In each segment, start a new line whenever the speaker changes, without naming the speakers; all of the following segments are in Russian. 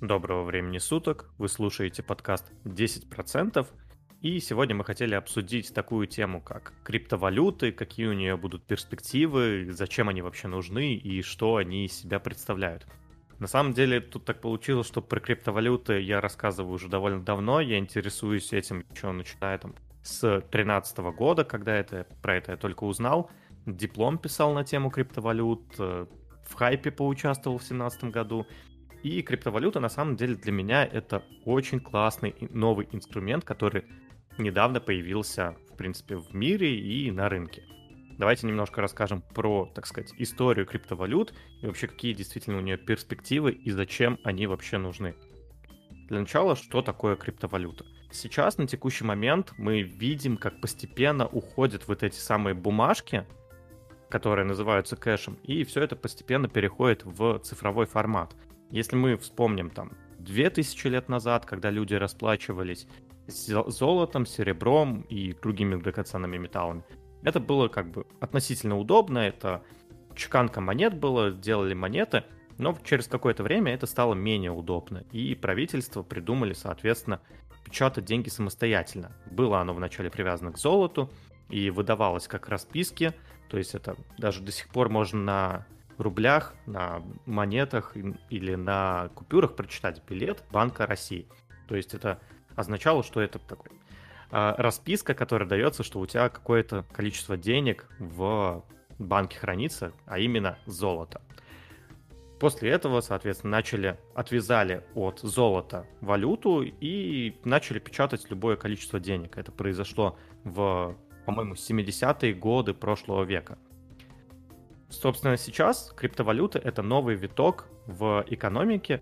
Доброго времени суток, вы слушаете подкаст 10%, и сегодня мы хотели обсудить такую тему, как криптовалюты, какие у нее будут перспективы, зачем они вообще нужны и что они из себя представляют. На самом деле тут так получилось, что про криптовалюты я рассказываю уже довольно давно, я интересуюсь этим еще начиная там с 2013 года, когда это, про это я только узнал, диплом писал на тему криптовалют, э, в хайпе поучаствовал в 2017 году, и криптовалюта на самом деле для меня это очень классный новый инструмент, который недавно появился, в принципе, в мире и на рынке. Давайте немножко расскажем про, так сказать, историю криптовалют и вообще какие действительно у нее перспективы и зачем они вообще нужны. Для начала, что такое криптовалюта? Сейчас, на текущий момент, мы видим, как постепенно уходят вот эти самые бумажки, которые называются кэшем, и все это постепенно переходит в цифровой формат. Если мы вспомним там 2000 лет назад, когда люди расплачивались золотом, серебром и другими драгоценными металлами, это было как бы относительно удобно, это чеканка монет было, делали монеты, но через какое-то время это стало менее удобно, и правительство придумали, соответственно, печатать деньги самостоятельно. Было оно вначале привязано к золоту и выдавалось как расписки, то есть это даже до сих пор можно на рублях, на монетах или на купюрах прочитать билет Банка России. То есть это означало, что это такой а, расписка, которая дается, что у тебя какое-то количество денег в банке хранится, а именно золото. После этого, соответственно, начали, отвязали от золота валюту и начали печатать любое количество денег. Это произошло в, по-моему, 70-е годы прошлого века. Собственно, сейчас криптовалюты — это новый виток в экономике.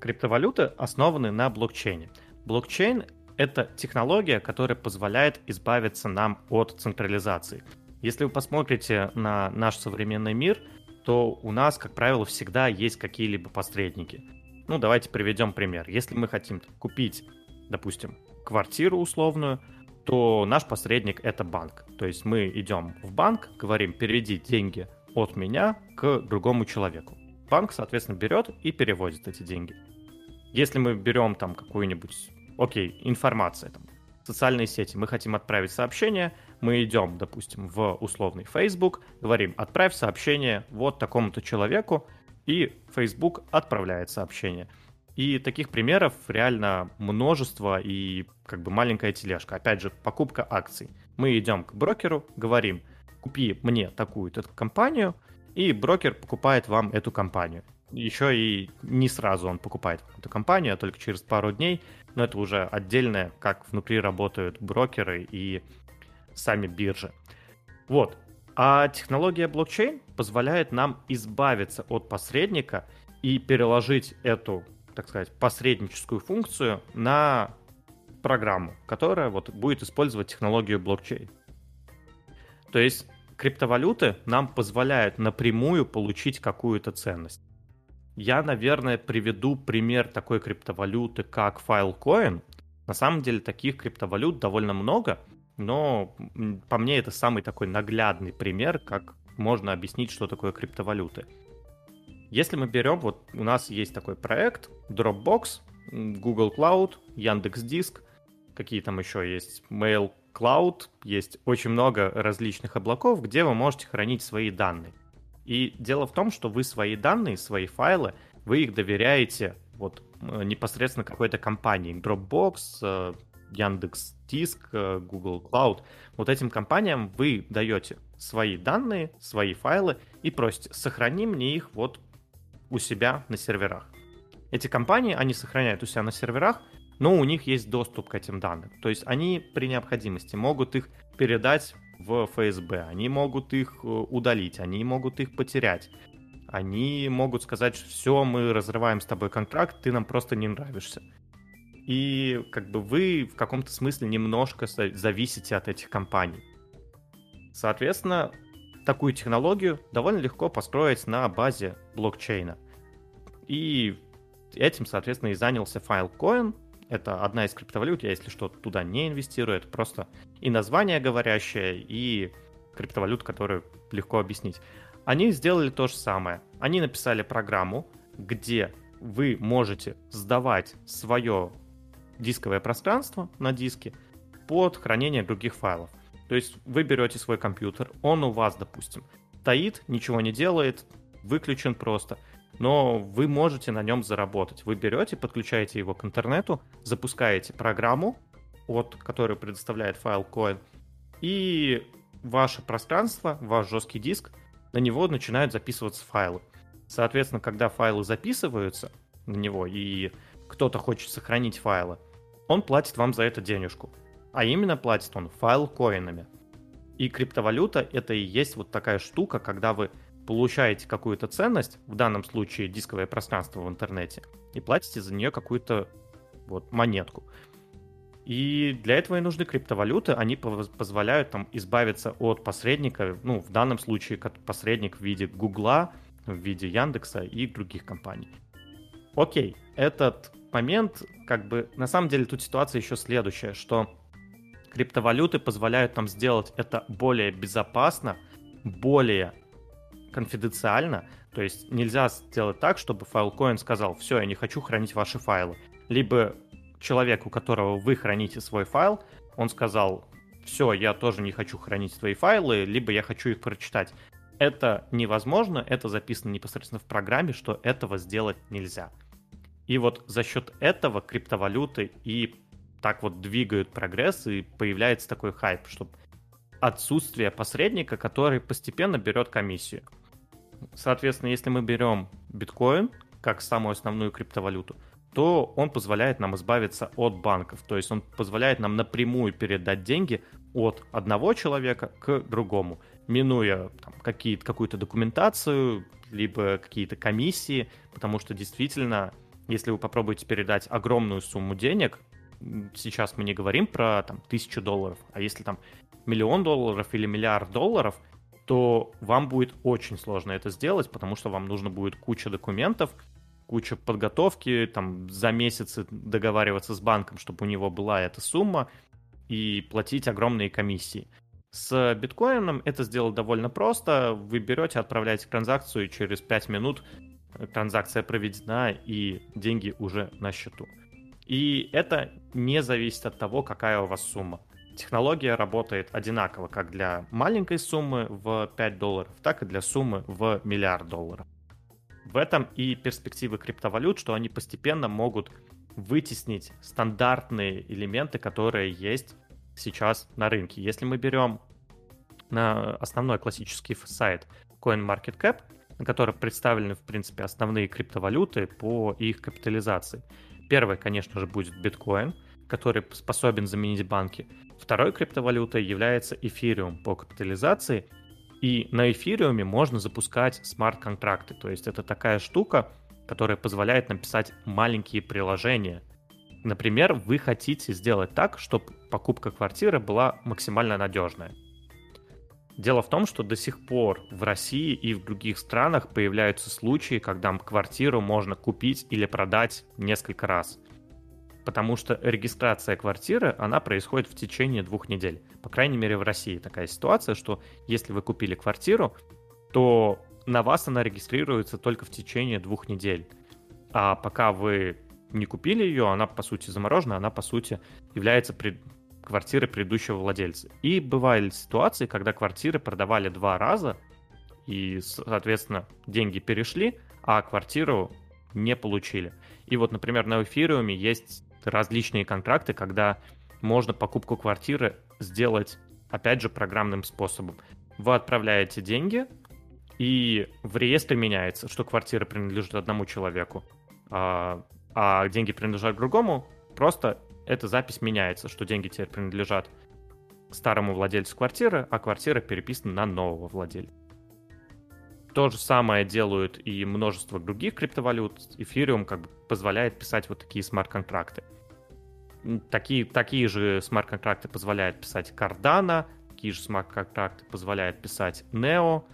Криптовалюты основаны на блокчейне. Блокчейн — это технология, которая позволяет избавиться нам от централизации. Если вы посмотрите на наш современный мир, то у нас, как правило, всегда есть какие-либо посредники. Ну, давайте приведем пример. Если мы хотим купить, допустим, квартиру условную, то наш посредник это банк. То есть мы идем в банк, говорим, переведи деньги от меня к другому человеку. Банк, соответственно, берет и переводит эти деньги. Если мы берем там какую-нибудь, окей, информация, там, социальные сети, мы хотим отправить сообщение, мы идем, допустим, в условный Facebook, говорим, отправь сообщение вот такому-то человеку, и Facebook отправляет сообщение. И таких примеров реально множество и как бы маленькая тележка. Опять же, покупка акций. Мы идем к брокеру, говорим, купи мне такую-то компанию, и брокер покупает вам эту компанию. Еще и не сразу он покупает эту компанию, а только через пару дней, но это уже отдельное, как внутри работают брокеры и сами биржи. Вот. А технология блокчейн позволяет нам избавиться от посредника и переложить эту, так сказать, посредническую функцию на программу, которая вот будет использовать технологию блокчейн. То есть криптовалюты нам позволяют напрямую получить какую-то ценность. Я, наверное, приведу пример такой криптовалюты, как Filecoin. На самом деле таких криптовалют довольно много, но по мне это самый такой наглядный пример, как можно объяснить, что такое криптовалюты. Если мы берем, вот у нас есть такой проект Dropbox, Google Cloud, Яндекс Диск, какие там еще есть, Mail Cloud, есть очень много различных облаков, где вы можете хранить свои данные. И дело в том, что вы свои данные, свои файлы, вы их доверяете вот э, непосредственно какой-то компании. Dropbox, э, Яндекс Диск, э, Google Cloud. Вот этим компаниям вы даете свои данные, свои файлы и просите, сохрани мне их вот у себя на серверах. Эти компании, они сохраняют у себя на серверах, но у них есть доступ к этим данным. То есть они при необходимости могут их передать в ФСБ, они могут их э, удалить, они могут их потерять. Они могут сказать, что все, мы разрываем с тобой контракт, ты нам просто не нравишься. И как бы вы в каком-то смысле немножко зависите от этих компаний. Соответственно, такую технологию довольно легко построить на базе блокчейна. И этим, соответственно, и занялся Filecoin, это одна из криптовалют, я, если что, туда не инвестирую. Это просто и название говорящее, и криптовалют, которую легко объяснить. Они сделали то же самое. Они написали программу, где вы можете сдавать свое дисковое пространство на диске под хранение других файлов. То есть вы берете свой компьютер, он у вас, допустим, стоит, ничего не делает, выключен просто, но вы можете на нем заработать. Вы берете, подключаете его к интернету, запускаете программу, от которой предоставляет файл и ваше пространство, ваш жесткий диск, на него начинают записываться файлы. Соответственно, когда файлы записываются на него, и кто-то хочет сохранить файлы, он платит вам за это денежку. А именно платит он файл коинами. И криптовалюта это и есть вот такая штука, когда вы получаете какую-то ценность, в данном случае дисковое пространство в интернете, и платите за нее какую-то вот монетку. И для этого и нужны криптовалюты, они позволяют там избавиться от посредника, ну, в данном случае посредник в виде Гугла, в виде Яндекса и других компаний. Окей, этот момент, как бы, на самом деле тут ситуация еще следующая, что криптовалюты позволяют нам сделать это более безопасно, более конфиденциально, то есть нельзя сделать так, чтобы Filecoin сказал, все, я не хочу хранить ваши файлы. Либо человек, у которого вы храните свой файл, он сказал, все, я тоже не хочу хранить твои файлы, либо я хочу их прочитать. Это невозможно, это записано непосредственно в программе, что этого сделать нельзя. И вот за счет этого криптовалюты и так вот двигают прогресс, и появляется такой хайп, что отсутствие посредника, который постепенно берет комиссию. Соответственно, если мы берем биткоин как самую основную криптовалюту, то он позволяет нам избавиться от банков. То есть он позволяет нам напрямую передать деньги от одного человека к другому, минуя там, какие какую-то документацию, либо какие-то комиссии, потому что действительно, если вы попробуете передать огромную сумму денег, сейчас мы не говорим про там, тысячу долларов, а если там миллион долларов или миллиард долларов, то вам будет очень сложно это сделать, потому что вам нужно будет куча документов, куча подготовки, там за месяцы договариваться с банком, чтобы у него была эта сумма, и платить огромные комиссии. С биткоином это сделать довольно просто. Вы берете, отправляете транзакцию, и через 5 минут транзакция проведена, и деньги уже на счету. И это не зависит от того, какая у вас сумма. Технология работает одинаково как для маленькой суммы в 5 долларов, так и для суммы в миллиард долларов. В этом и перспективы криптовалют, что они постепенно могут вытеснить стандартные элементы, которые есть сейчас на рынке. Если мы берем на основной классический сайт CoinMarketCap, на котором представлены, в принципе, основные криптовалюты по их капитализации. Первый, конечно же, будет биткоин, который способен заменить банки. Второй криптовалютой является эфириум по капитализации. И на эфириуме можно запускать смарт-контракты. То есть это такая штука, которая позволяет написать маленькие приложения. Например, вы хотите сделать так, чтобы покупка квартиры была максимально надежная. Дело в том, что до сих пор в России и в других странах появляются случаи, когда квартиру можно купить или продать несколько раз. Потому что регистрация квартиры, она происходит в течение двух недель. По крайней мере, в России такая ситуация, что если вы купили квартиру, то на вас она регистрируется только в течение двух недель. А пока вы не купили ее, она по сути заморожена, она по сути является пред квартиры предыдущего владельца. И бывали ситуации, когда квартиры продавали два раза, и, соответственно, деньги перешли, а квартиру не получили. И вот, например, на эфириуме есть различные контракты, когда можно покупку квартиры сделать, опять же, программным способом. Вы отправляете деньги, и в реестре меняется, что квартира принадлежит одному человеку, а, а деньги принадлежат другому, просто эта запись меняется, что деньги теперь принадлежат старому владельцу квартиры, а квартира переписана на нового владельца. То же самое делают и множество других криптовалют. Эфириум как бы позволяет писать вот такие смарт-контракты. Такие, такие же смарт-контракты позволяют писать Cardano, такие же смарт-контракты позволяют писать Neo.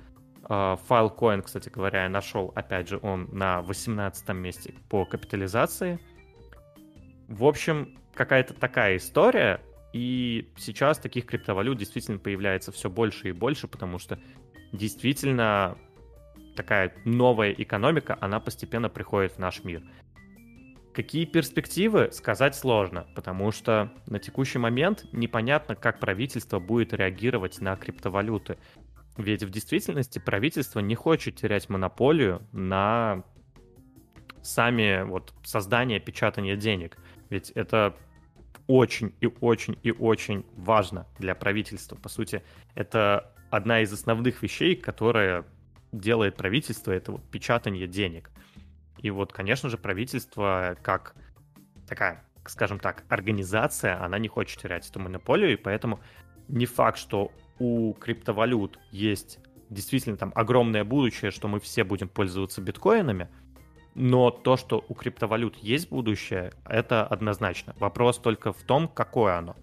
А, Filecoin, кстати говоря, я нашел, опять же, он на 18 месте по капитализации. В общем, какая-то такая история, и сейчас таких криптовалют действительно появляется все больше и больше, потому что действительно такая новая экономика, она постепенно приходит в наш мир. Какие перспективы, сказать сложно, потому что на текущий момент непонятно, как правительство будет реагировать на криптовалюты. Ведь в действительности правительство не хочет терять монополию на сами вот создание, печатание денег. Ведь это очень и очень и очень важно для правительства. По сути, это одна из основных вещей, которая делает правительство, это вот печатание денег. И вот, конечно же, правительство как такая, скажем так, организация, она не хочет терять эту монополию, и поэтому не факт, что у криптовалют есть действительно там огромное будущее, что мы все будем пользоваться биткоинами, но то, что у криптовалют есть будущее, это однозначно. Вопрос только в том, какое оно.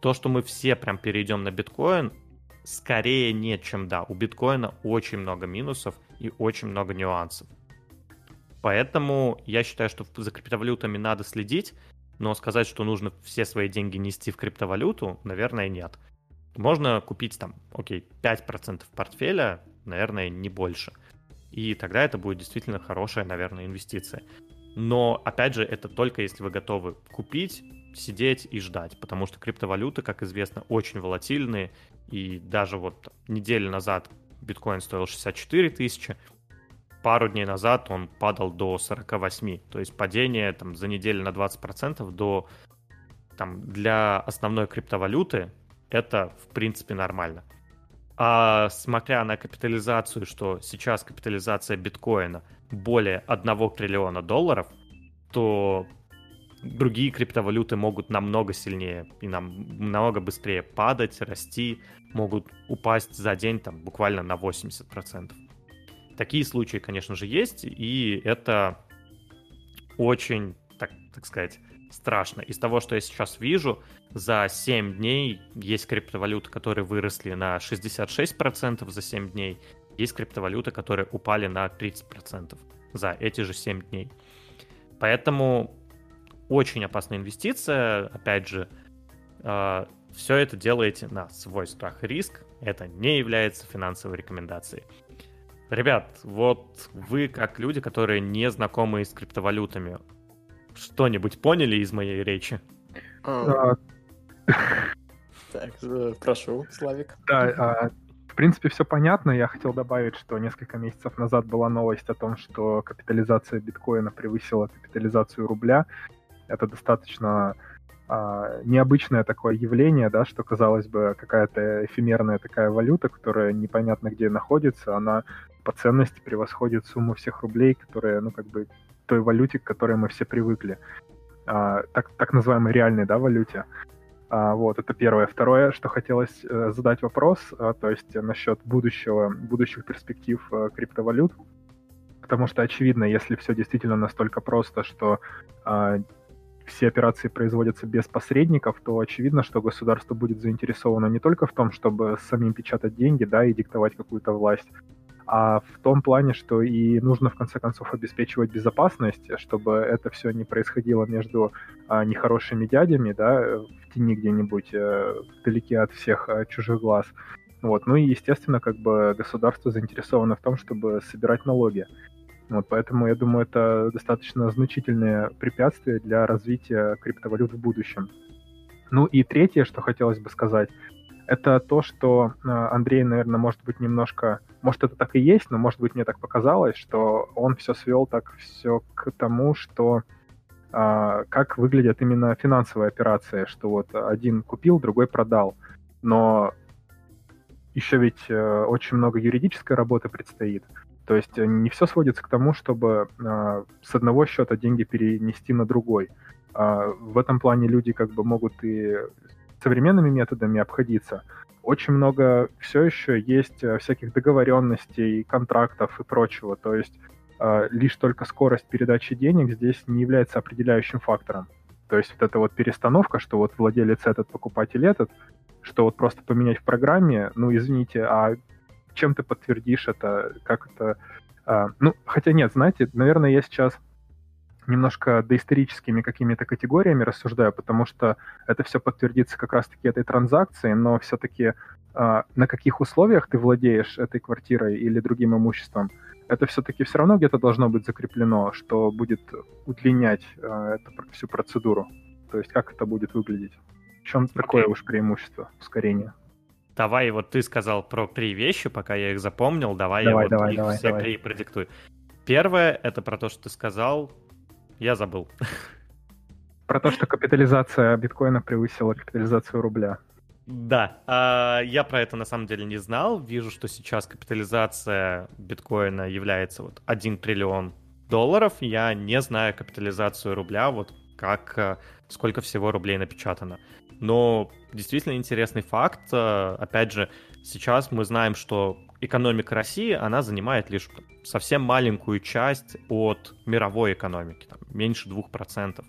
То, что мы все прям перейдем на биткоин, скорее нет, чем да. У биткоина очень много минусов и очень много нюансов. Поэтому я считаю, что за криптовалютами надо следить, но сказать, что нужно все свои деньги нести в криптовалюту, наверное, нет. Можно купить там, окей, 5% портфеля, наверное, не больше – и тогда это будет действительно хорошая, наверное, инвестиция. Но, опять же, это только если вы готовы купить, сидеть и ждать, потому что криптовалюты, как известно, очень волатильные, и даже вот неделю назад биткоин стоил 64 тысячи, пару дней назад он падал до 48, то есть падение там за неделю на 20% до там для основной криптовалюты это в принципе нормально. А смотря на капитализацию, что сейчас капитализация биткоина более 1 триллиона долларов, то другие криптовалюты могут намного сильнее и нам намного быстрее падать, расти, могут упасть за день там буквально на 80%. Такие случаи, конечно же, есть, и это очень, так, так сказать, страшно. Из того, что я сейчас вижу, за 7 дней есть криптовалюты, которые выросли на 66% за 7 дней. Есть криптовалюты, которые упали на 30% за эти же 7 дней. Поэтому очень опасная инвестиция. Опять же, э, все это делаете на свой страх и риск. Это не является финансовой рекомендацией. Ребят, вот вы как люди, которые не знакомы с криптовалютами, что-нибудь поняли из моей речи?
А. Так, э, прошу, Славик.
Да, а, в принципе, все понятно. Я хотел добавить, что несколько месяцев назад была новость о том, что капитализация биткоина превысила капитализацию рубля. Это достаточно а, необычное такое явление, да, что, казалось бы, какая-то эфемерная такая валюта, которая непонятно где находится, она по ценности превосходит сумму всех рублей, которые, ну, как бы той валюте, к которой мы все привыкли. А, так, так называемой реальной да, валюте. А, вот, это первое. Второе, что хотелось э, задать вопрос, а, то есть насчет будущего, будущих перспектив э, криптовалют. Потому что, очевидно, если все действительно настолько просто, что а, все операции производятся без посредников, то очевидно, что государство будет заинтересовано не только в том, чтобы самим печатать деньги, да, и диктовать какую-то власть, а в том плане, что и нужно в конце концов обеспечивать безопасность, чтобы это все не происходило между а, нехорошими дядями, да, в тени где-нибудь, э, вдалеке от всех а, чужих глаз. Вот. Ну и, естественно, как бы государство заинтересовано в том, чтобы собирать налоги. Вот, поэтому я думаю, это достаточно значительное препятствие для развития криптовалют в будущем. Ну и третье, что хотелось бы сказать, это то, что а, Андрей, наверное, может быть немножко, может это так и есть, но может быть мне так показалось, что он все свел так все к тому, что а, как выглядят именно финансовые операции, что вот один купил, другой продал, но еще ведь э, очень много юридической работы предстоит. То есть не все сводится к тому, чтобы э, с одного счета деньги перенести на другой. Э, в этом плане люди как бы могут и современными методами обходиться. Очень много все еще есть э, всяких договоренностей, контрактов и прочего. То есть э, лишь только скорость передачи денег здесь не является определяющим фактором. То есть вот эта вот перестановка, что вот владелец этот, покупатель этот, что вот просто поменять в программе, ну, извините, а чем ты подтвердишь это, как это... А, ну, хотя нет, знаете, наверное, я сейчас немножко доисторическими какими-то категориями рассуждаю, потому что это все подтвердится как раз-таки этой транзакцией, но все-таки э, на каких условиях ты владеешь этой квартирой или другим имуществом, это все-таки все равно где-то должно быть закреплено, что будет удлинять э, эту всю процедуру. То есть как это будет выглядеть? В чем okay. такое уж преимущество ускорения?
Давай, вот ты сказал про три вещи, пока я их запомнил. Давай, давай я вот давай, их давай, все давай. три продиктую. Первое, это про то, что ты сказал. Я забыл.
Про то, что капитализация биткоина превысила капитализацию рубля.
Да, а, я про это на самом деле не знал. Вижу, что сейчас капитализация биткоина является вот 1 триллион долларов. Я не знаю капитализацию рубля, вот как, э, сколько всего рублей напечатано. Но действительно интересный факт. Э, опять же, сейчас мы знаем, что экономика России, она занимает лишь совсем маленькую часть от мировой экономики, там, меньше 2%.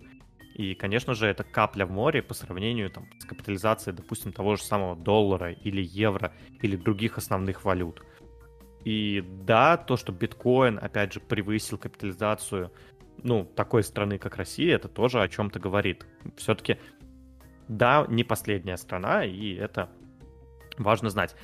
И, конечно же, это капля в море по сравнению там, с капитализацией, допустим, того же самого доллара или евро или других основных валют. И да, то, что биткоин, опять же, превысил капитализацию ну, такой страны, как Россия, это тоже о чем-то говорит. Все-таки, да, не последняя страна, и это важно знать.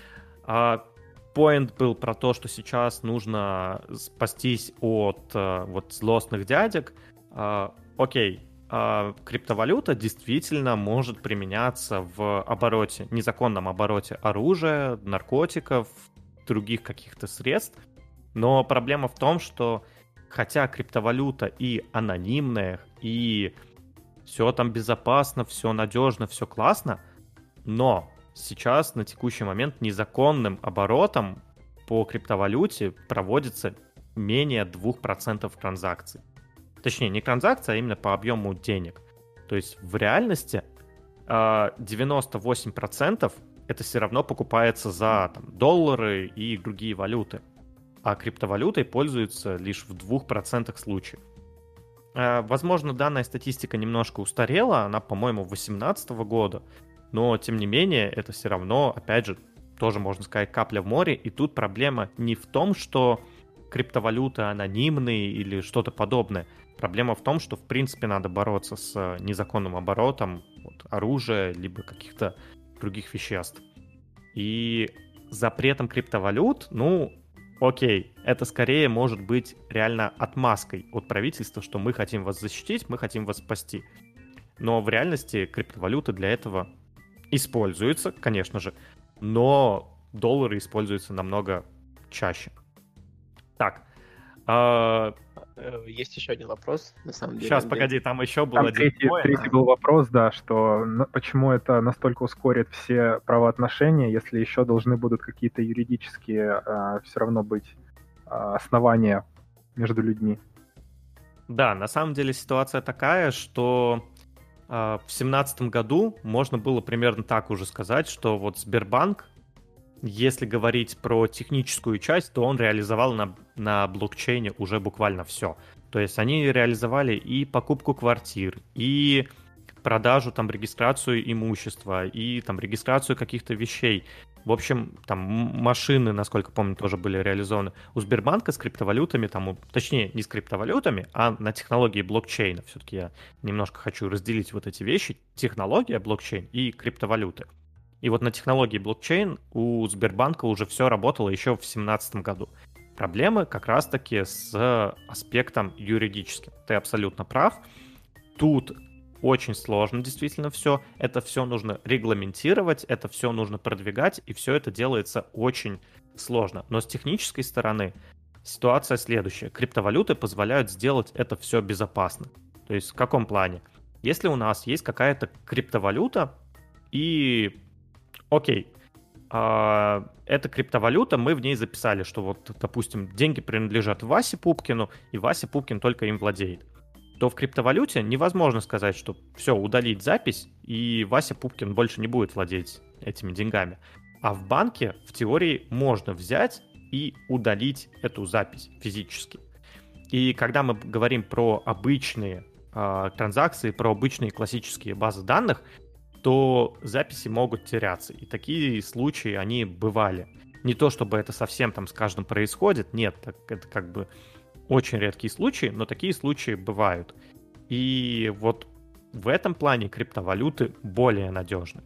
А поинт был про то, что сейчас нужно спастись от а, вот злостных дядек. А, окей, а, криптовалюта действительно может применяться в обороте, незаконном обороте оружия, наркотиков, других каких-то средств. Но проблема в том, что хотя криптовалюта и анонимная, и все там безопасно, все надежно, все классно, но сейчас на текущий момент незаконным оборотом по криптовалюте проводится менее 2% транзакций. Точнее, не транзакция, а именно по объему денег. То есть в реальности 98% а, это все равно покупается за там, доллары и другие валюты. А криптовалютой пользуются лишь в 2% случаев. А, возможно, данная статистика немножко устарела, она, по-моему, 2018 года, но, тем не менее, это все равно, опять же, тоже, можно сказать, капля в море, и тут проблема не в том, что криптовалюты анонимные или что-то подобное. Проблема в том, что, в принципе, надо бороться с э, незаконным оборотом вот, оружия, либо каких-то других веществ. И запретом криптовалют, ну, окей, это скорее может быть реально отмазкой от правительства, что мы хотим вас защитить, мы хотим вас спасти. Но в реальности криптовалюты для этого используются, конечно же, но доллары используются намного чаще. Так,
а, Э, есть еще один вопрос, на самом деле.
Сейчас, где... погоди, там еще был там
один третий, третий был вопрос, да, что почему это настолько ускорит все правоотношения, если еще должны будут какие-то юридические а, все равно быть а, основания между людьми.
Да, на самом деле ситуация такая, что а, в семнадцатом году можно было примерно так уже сказать, что вот Сбербанк если говорить про техническую часть, то он реализовал на, на блокчейне уже буквально все. То есть они реализовали и покупку квартир, и продажу, там, регистрацию имущества, и там регистрацию каких-то вещей. В общем, там машины, насколько помню, тоже были реализованы. У Сбербанка с криптовалютами, там, точнее, не с криптовалютами, а на технологии блокчейна. Все-таки я немножко хочу разделить вот эти вещи. Технология блокчейн и криптовалюты. И вот на технологии блокчейн у Сбербанка уже все работало еще в 2017 году. Проблемы как раз-таки с аспектом юридическим. Ты абсолютно прав. Тут очень сложно действительно все. Это все нужно регламентировать, это все нужно продвигать, и все это делается очень сложно. Но с технической стороны ситуация следующая. Криптовалюты позволяют сделать это все безопасно. То есть в каком плане? Если у нас есть какая-то криптовалюта, и окей, а, это криптовалюта, мы в ней записали, что вот, допустим, деньги принадлежат Васе Пупкину, и Вася Пупкин только им владеет. То в криптовалюте невозможно сказать, что все, удалить запись, и Вася Пупкин больше не будет владеть этими деньгами. А в банке в теории можно взять и удалить эту запись физически. И когда мы говорим про обычные э, транзакции, про обычные классические базы данных, то записи могут теряться. И такие случаи, они бывали. Не то, чтобы это совсем там с каждым происходит, нет, это как бы очень редкие случаи, но такие случаи бывают. И вот в этом плане криптовалюты более надежны.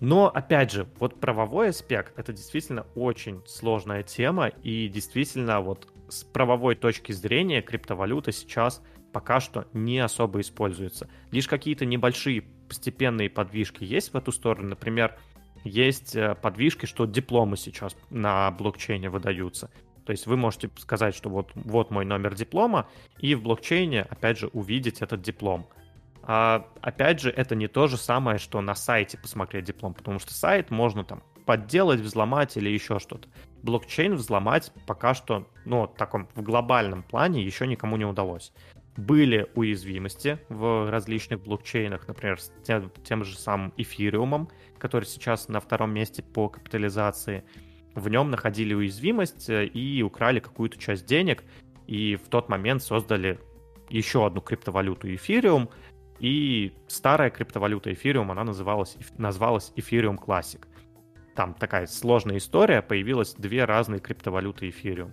Но, опять же, вот правовой аспект — это действительно очень сложная тема, и действительно вот с правовой точки зрения криптовалюта сейчас пока что не особо используется. Лишь какие-то небольшие постепенные подвижки есть в эту сторону. Например, есть э, подвижки, что дипломы сейчас на блокчейне выдаются. То есть вы можете сказать, что вот, вот мой номер диплома, и в блокчейне, опять же, увидеть этот диплом. А, опять же, это не то же самое, что на сайте посмотреть диплом, потому что сайт можно там подделать, взломать или еще что-то. Блокчейн взломать пока что, ну, в таком в глобальном плане еще никому не удалось. Были уязвимости в различных блокчейнах, например, с тем, тем же самым эфириумом, который сейчас на втором месте по капитализации. В нем находили уязвимость э, и украли какую-то часть денег, и в тот момент создали еще одну криптовалюту эфириум, и старая криптовалюта эфириум, она называлась, назвалась Ethereum Classic. Там такая сложная история, появилось две разные криптовалюты эфириум.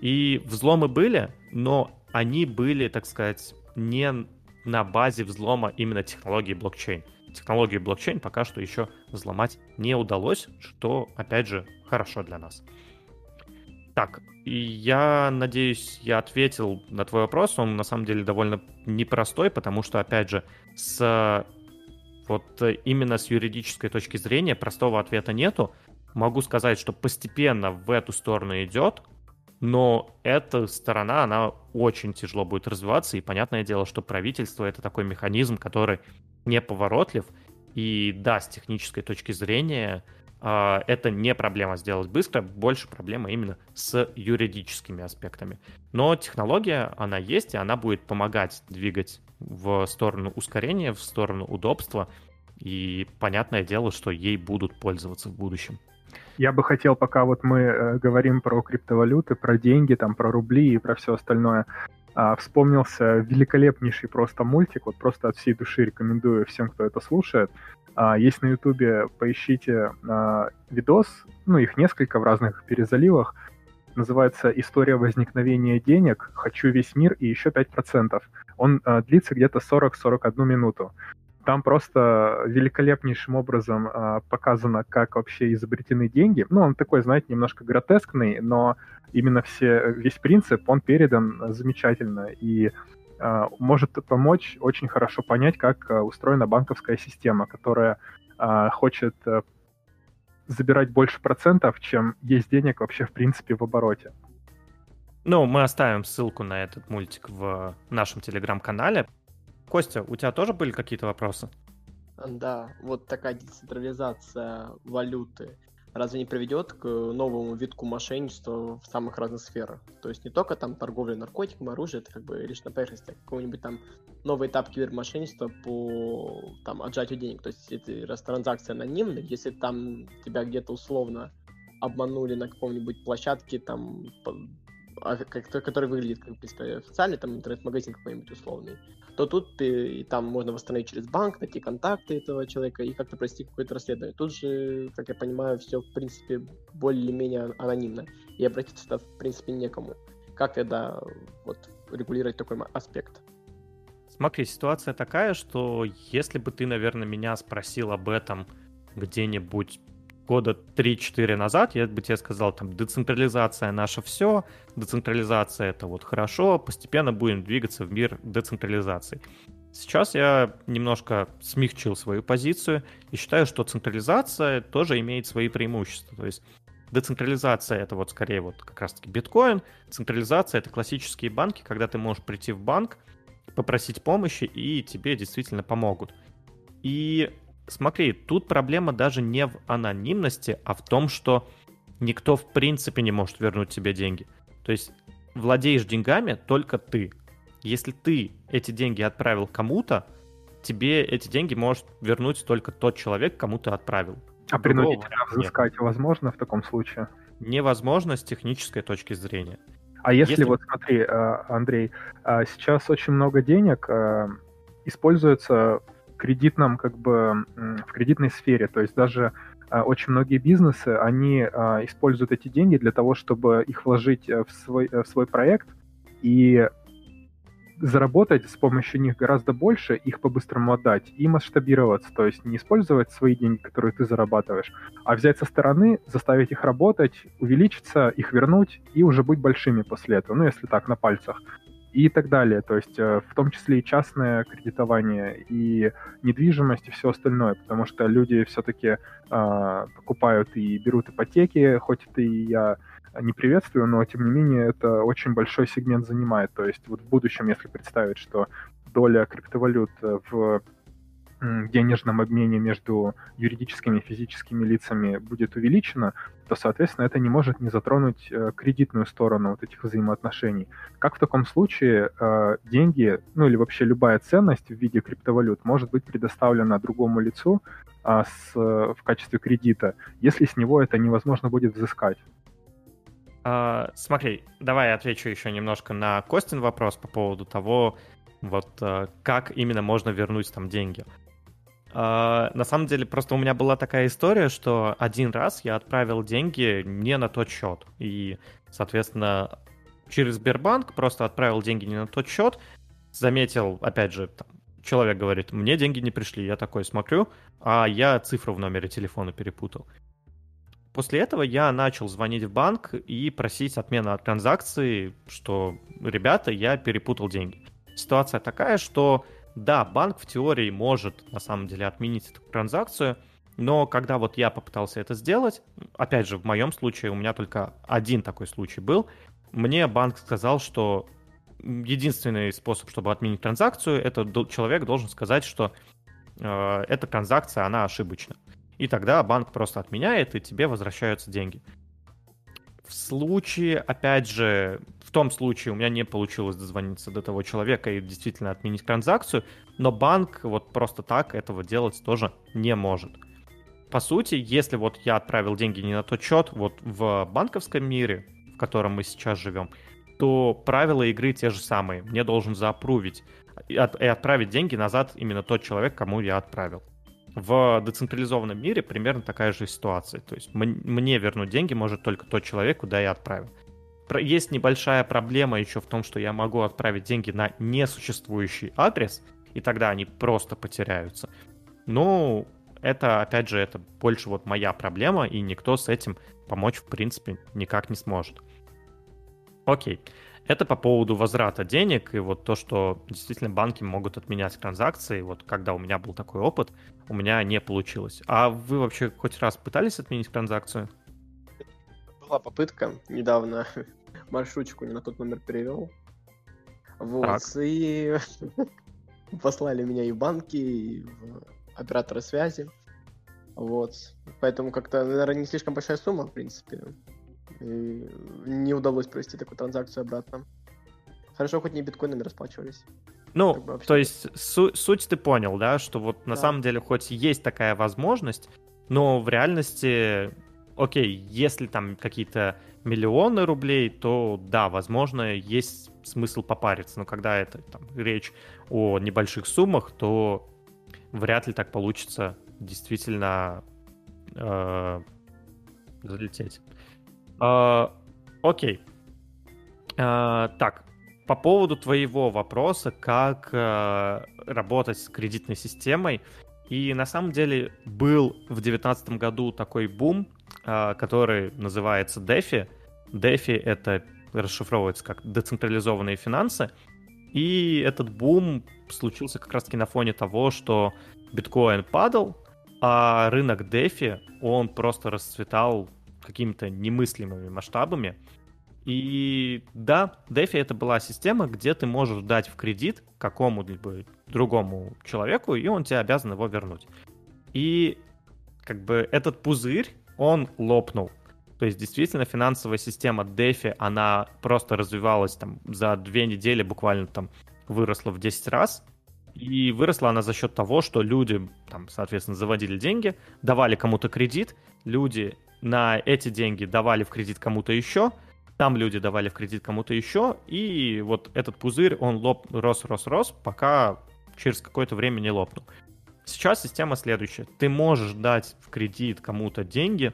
И взломы были, но они были, так сказать, не на базе взлома именно технологии блокчейн. Технологию блокчейн пока что еще взломать не удалось, что, опять же, хорошо для нас. Так, я надеюсь, я ответил на твой вопрос. Он на самом деле довольно непростой, потому что, опять же, с вот именно с юридической точки зрения простого ответа нету. Могу сказать, что постепенно в эту сторону идет, но эта сторона, она очень тяжело будет развиваться, и понятное дело, что правительство — это такой механизм, который неповоротлив, и да, с технической точки зрения а, это не проблема сделать быстро, больше проблема именно с юридическими аспектами. Но технология, она есть, и она будет помогать двигать в сторону ускорения, в сторону удобства, и понятное дело, что ей будут пользоваться в будущем.
Я бы хотел, пока вот мы э, говорим про криптовалюты, про деньги, там, про рубли и про все остальное, э, вспомнился великолепнейший просто мультик, вот просто от всей души рекомендую всем, кто это слушает. А, есть на Ютубе, поищите а, видос, ну, их несколько в разных перезаливах. Называется «История возникновения денег. Хочу весь мир и еще 5%». Он а, длится где-то 40-41 минуту. Там просто великолепнейшим образом э, показано, как вообще изобретены деньги. Ну, он такой, знаете, немножко гротескный, но именно все, весь принцип, он передан замечательно. И а, может помочь очень хорошо понять, как а, устроена банковская система, которая а, хочет э, забирать больше процентов, чем есть денег вообще в принципе в обороте.
Ну, мы оставим ссылку на этот мультик в нашем телеграм-канале. Костя, у тебя тоже были какие-то вопросы?
Да, вот такая децентрализация валюты разве не приведет к новому витку мошенничества в самых разных сферах? То есть не только там торговля наркотиками, оружием, это как бы лишь на поверхности, а какой-нибудь там новый этап кибермошенничества по там отжатию денег. То есть если раз транзакция анонимная, если там тебя где-то условно обманули на каком-нибудь площадке, там который выглядит как официальный, там интернет-магазин какой-нибудь условный, то тут ты, и там можно восстановить через банк, найти контакты этого человека и как-то провести какое-то расследование. Тут же, как я понимаю, все, в принципе, более-менее анонимно, и обратиться туда, в принципе, некому. Как тогда вот регулировать такой аспект?
Смотри, ситуация такая, что если бы ты, наверное, меня спросил об этом где-нибудь года 3-4 назад я бы тебе сказал, там, децентрализация наше все, децентрализация это вот хорошо, постепенно будем двигаться в мир децентрализации. Сейчас я немножко смягчил свою позицию и считаю, что централизация тоже имеет свои преимущества. То есть децентрализация это вот скорее вот как раз-таки биткоин, централизация это классические банки, когда ты можешь прийти в банк, попросить помощи и тебе действительно помогут. И смотри, тут проблема даже не в анонимности, а в том, что никто в принципе не может вернуть тебе деньги. То есть владеешь деньгами только ты. Если ты эти деньги отправил кому-то, тебе эти деньги может вернуть только тот человек, кому ты отправил.
А принудительно взыскать нет. возможно в таком случае?
Невозможно с технической точки зрения.
А если, если... вот смотри, а, Андрей, а, сейчас очень много денег а, используется кредитном, как бы, в кредитной сфере. То есть даже а, очень многие бизнесы, они а, используют эти деньги для того, чтобы их вложить э, в свой, э, в свой проект, и заработать с помощью них гораздо больше, их по-быстрому отдать и масштабироваться, то есть не использовать свои деньги, которые ты зарабатываешь, а взять со стороны, заставить их работать, увеличиться, их вернуть и уже быть большими после этого, ну если так, на пальцах и так далее. То есть э, в том числе и частное кредитование, и недвижимость, и все остальное, потому что люди все-таки э, покупают и берут ипотеки, хоть это и я не приветствую, но тем не менее это очень большой сегмент занимает. То есть вот в будущем, если представить, что доля криптовалют в денежном обмене между юридическими и физическими лицами будет увеличена, то, соответственно, это не может не затронуть э, кредитную сторону вот этих взаимоотношений. Как в таком случае э, деньги, ну или вообще любая ценность в виде криптовалют может быть предоставлена другому лицу а, с, в качестве кредита, если с него это невозможно будет взыскать?
А, смотри, давай я отвечу еще немножко на Костин вопрос по поводу того, вот э, как именно можно вернуть там деньги. Uh, на самом деле, просто у меня была такая история, что один раз я отправил деньги не на тот счет. И, соответственно, через Сбербанк просто отправил деньги не на тот счет. Заметил, опять же, там, человек говорит, мне деньги не пришли. Я такой смотрю, а я цифру в номере телефона перепутал. После этого я начал звонить в банк и просить отмены от транзакции, что, ребята, я перепутал деньги. Ситуация такая, что да, банк в теории может на самом деле отменить эту транзакцию, но когда вот я попытался это сделать, опять же, в моем случае у меня только один такой случай был, мне банк сказал, что единственный способ, чтобы отменить транзакцию, это человек должен сказать, что э, эта транзакция, она ошибочна. И тогда банк просто отменяет, и тебе возвращаются деньги. В случае, опять же, в том случае у меня не получилось дозвониться до того человека и действительно отменить транзакцию, но банк вот просто так этого делать тоже не может. По сути, если вот я отправил деньги не на тот счет, вот в банковском мире, в котором мы сейчас живем, то правила игры те же самые. Мне должен заапрувить и отправить деньги назад именно тот человек, кому я отправил. В децентрализованном мире примерно такая же ситуация. То есть мне вернуть деньги может только тот человек, куда я отправил. Есть небольшая проблема еще в том, что я могу отправить деньги на несуществующий адрес, и тогда они просто потеряются. Ну, это, опять же, это больше вот моя проблема, и никто с этим помочь, в принципе, никак не сможет. Окей. Это по поводу возврата денег и вот то, что действительно банки могут отменять транзакции. Вот когда у меня был такой опыт, у меня не получилось. А вы вообще хоть раз пытались отменить транзакцию?
Была попытка недавно. Маршрутчику не на тот номер перевел. Вот. Так. И послали меня и в банки, и в операторы связи. Вот. Поэтому как-то, наверное, не слишком большая сумма, в принципе. И не удалось провести такую транзакцию обратно. Хорошо, хоть не биткоинами расплачивались.
Ну, как бы то есть су- суть ты понял, да, что вот на да. самом деле хоть есть такая возможность, но в реальности, окей, если там какие-то миллионы рублей, то да, возможно, есть смысл попариться, но когда это там, речь о небольших суммах, то вряд ли так получится действительно э, залететь. А, окей. А, так, по поводу твоего вопроса, как а, работать с кредитной системой. И на самом деле был в 2019 году такой бум, который называется DeFi. DeFi — это расшифровывается как децентрализованные финансы. И этот бум случился как раз-таки на фоне того, что биткоин падал, а рынок DeFi, он просто расцветал какими-то немыслимыми масштабами. И да, DeFi это была система, где ты можешь дать в кредит какому-либо другому человеку, и он тебе обязан его вернуть. И как бы этот пузырь, он лопнул. То есть действительно финансовая система DeFi, она просто развивалась там за две недели буквально там выросла в 10 раз. И выросла она за счет того, что люди там, соответственно, заводили деньги, давали кому-то кредит, люди на эти деньги давали в кредит кому-то еще, там люди давали в кредит кому-то еще, и вот этот пузырь, он лоп, рос, рос, рос, пока через какое-то время не лопнул. Сейчас система следующая. Ты можешь дать в кредит кому-то деньги,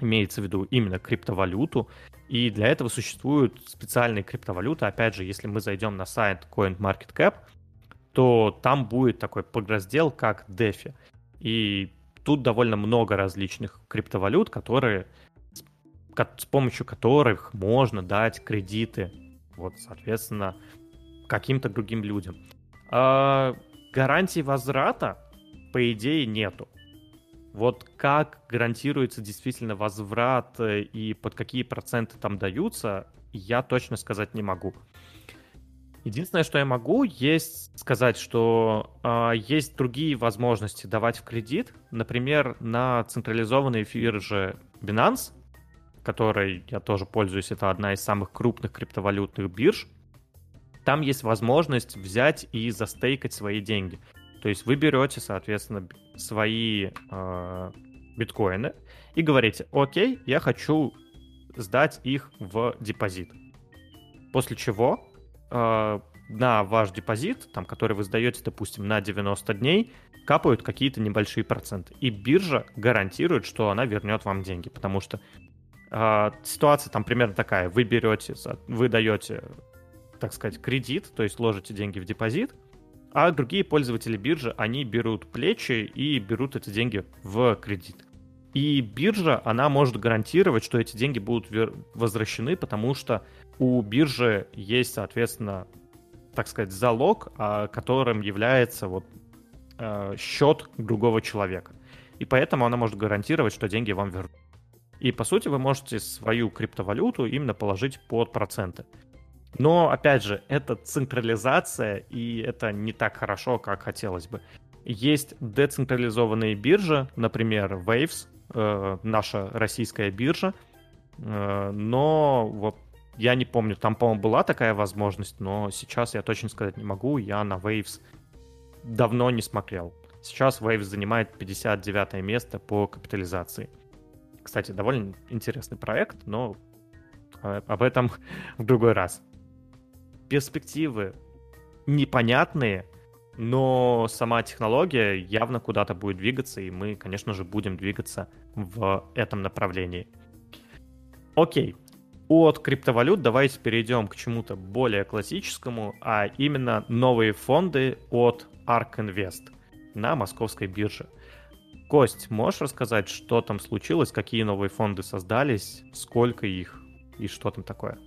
имеется в виду именно криптовалюту, и для этого существуют специальные криптовалюты. Опять же, если мы зайдем на сайт CoinMarketCap, то там будет такой подраздел, как DeFi. И тут довольно много различных криптовалют, которые с помощью которых можно дать кредиты, вот, соответственно, каким-то другим людям. А гарантии возврата, по идее, нету. Вот как гарантируется действительно возврат э, и под какие проценты там даются, я точно сказать не могу. Единственное, что я могу, есть сказать, что э, есть другие возможности давать в кредит. Например, на централизованной бирже Binance, которой я тоже пользуюсь, это одна из самых крупных криптовалютных бирж, там есть возможность взять и застейкать свои деньги. То есть вы берете, соответственно, свои э, биткоины и говорите, окей, я хочу сдать их в депозит. После чего э, на ваш депозит, там, который вы сдаете, допустим, на 90 дней, капают какие-то небольшие проценты. И биржа гарантирует, что она вернет вам деньги, потому что э, ситуация там примерно такая. Вы берете, вы даете, так сказать, кредит, то есть ложите деньги в депозит, а другие пользователи биржи, они берут плечи и берут эти деньги в кредит. И биржа, она может гарантировать, что эти деньги будут возвращены, потому что у биржи есть, соответственно, так сказать, залог, а, которым является вот а, счет другого человека. И поэтому она может гарантировать, что деньги вам вернут. И по сути вы можете свою криптовалюту именно положить под проценты. Но, опять же, это централизация, и это не так хорошо, как хотелось бы. Есть децентрализованные биржи, например, Waves, э, наша российская биржа, э, но вот я не помню, там, по-моему, была такая возможность, но сейчас я точно сказать не могу, я на Waves давно не смотрел. Сейчас Waves занимает 59 место по капитализации. Кстати, довольно интересный проект, но э, об этом в другой раз перспективы непонятные, но сама технология явно куда-то будет двигаться, и мы, конечно же, будем двигаться в этом направлении. Окей, от криптовалют давайте перейдем к чему-то более классическому, а именно новые фонды от ARK Invest на московской бирже. Кость, можешь рассказать, что там случилось, какие новые фонды создались, сколько их и что там такое?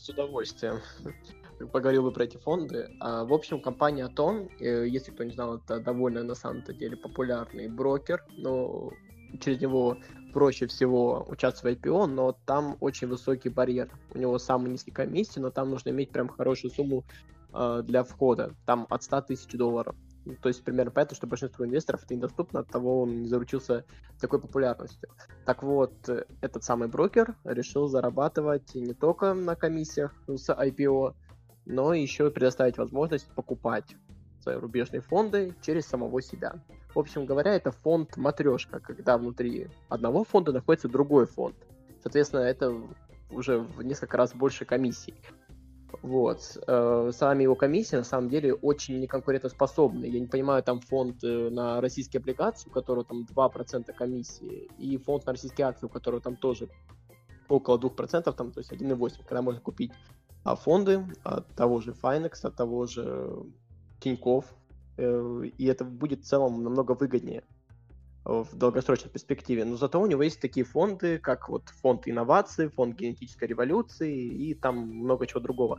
С удовольствием поговорил бы про эти фонды. А, в общем, компания Атон, э, если кто не знал, это довольно на самом-то деле популярный брокер, но через него проще всего участвовать в IPO, но там очень высокий барьер. У него самый низкий комиссии, но там нужно иметь прям хорошую сумму э, для входа. Там от 100 тысяч долларов. То есть примерно поэтому, что большинству инвесторов это недоступно, от того он не заручился такой популярностью. Так вот, этот самый брокер решил зарабатывать не только на комиссиях с IPO, но еще и предоставить возможность покупать свои рубежные фонды через самого себя. В общем говоря, это фонд матрешка, когда внутри одного фонда находится другой фонд. Соответственно, это уже в несколько раз больше комиссий. Вот. Э, сами его комиссии на самом деле очень неконкурентоспособны. Я не понимаю, там фонд э, на российские облигации, у которого там 2% комиссии, и фонд на российские акции, у которого там тоже около 2%, там, то есть 1,8%, когда можно купить а фонды от того же Finex, от того же Тинькофф, э, и это будет в целом намного выгоднее в долгосрочной перспективе. Но зато у него есть такие фонды, как вот фонд инноваций, фонд генетической революции и там много чего другого.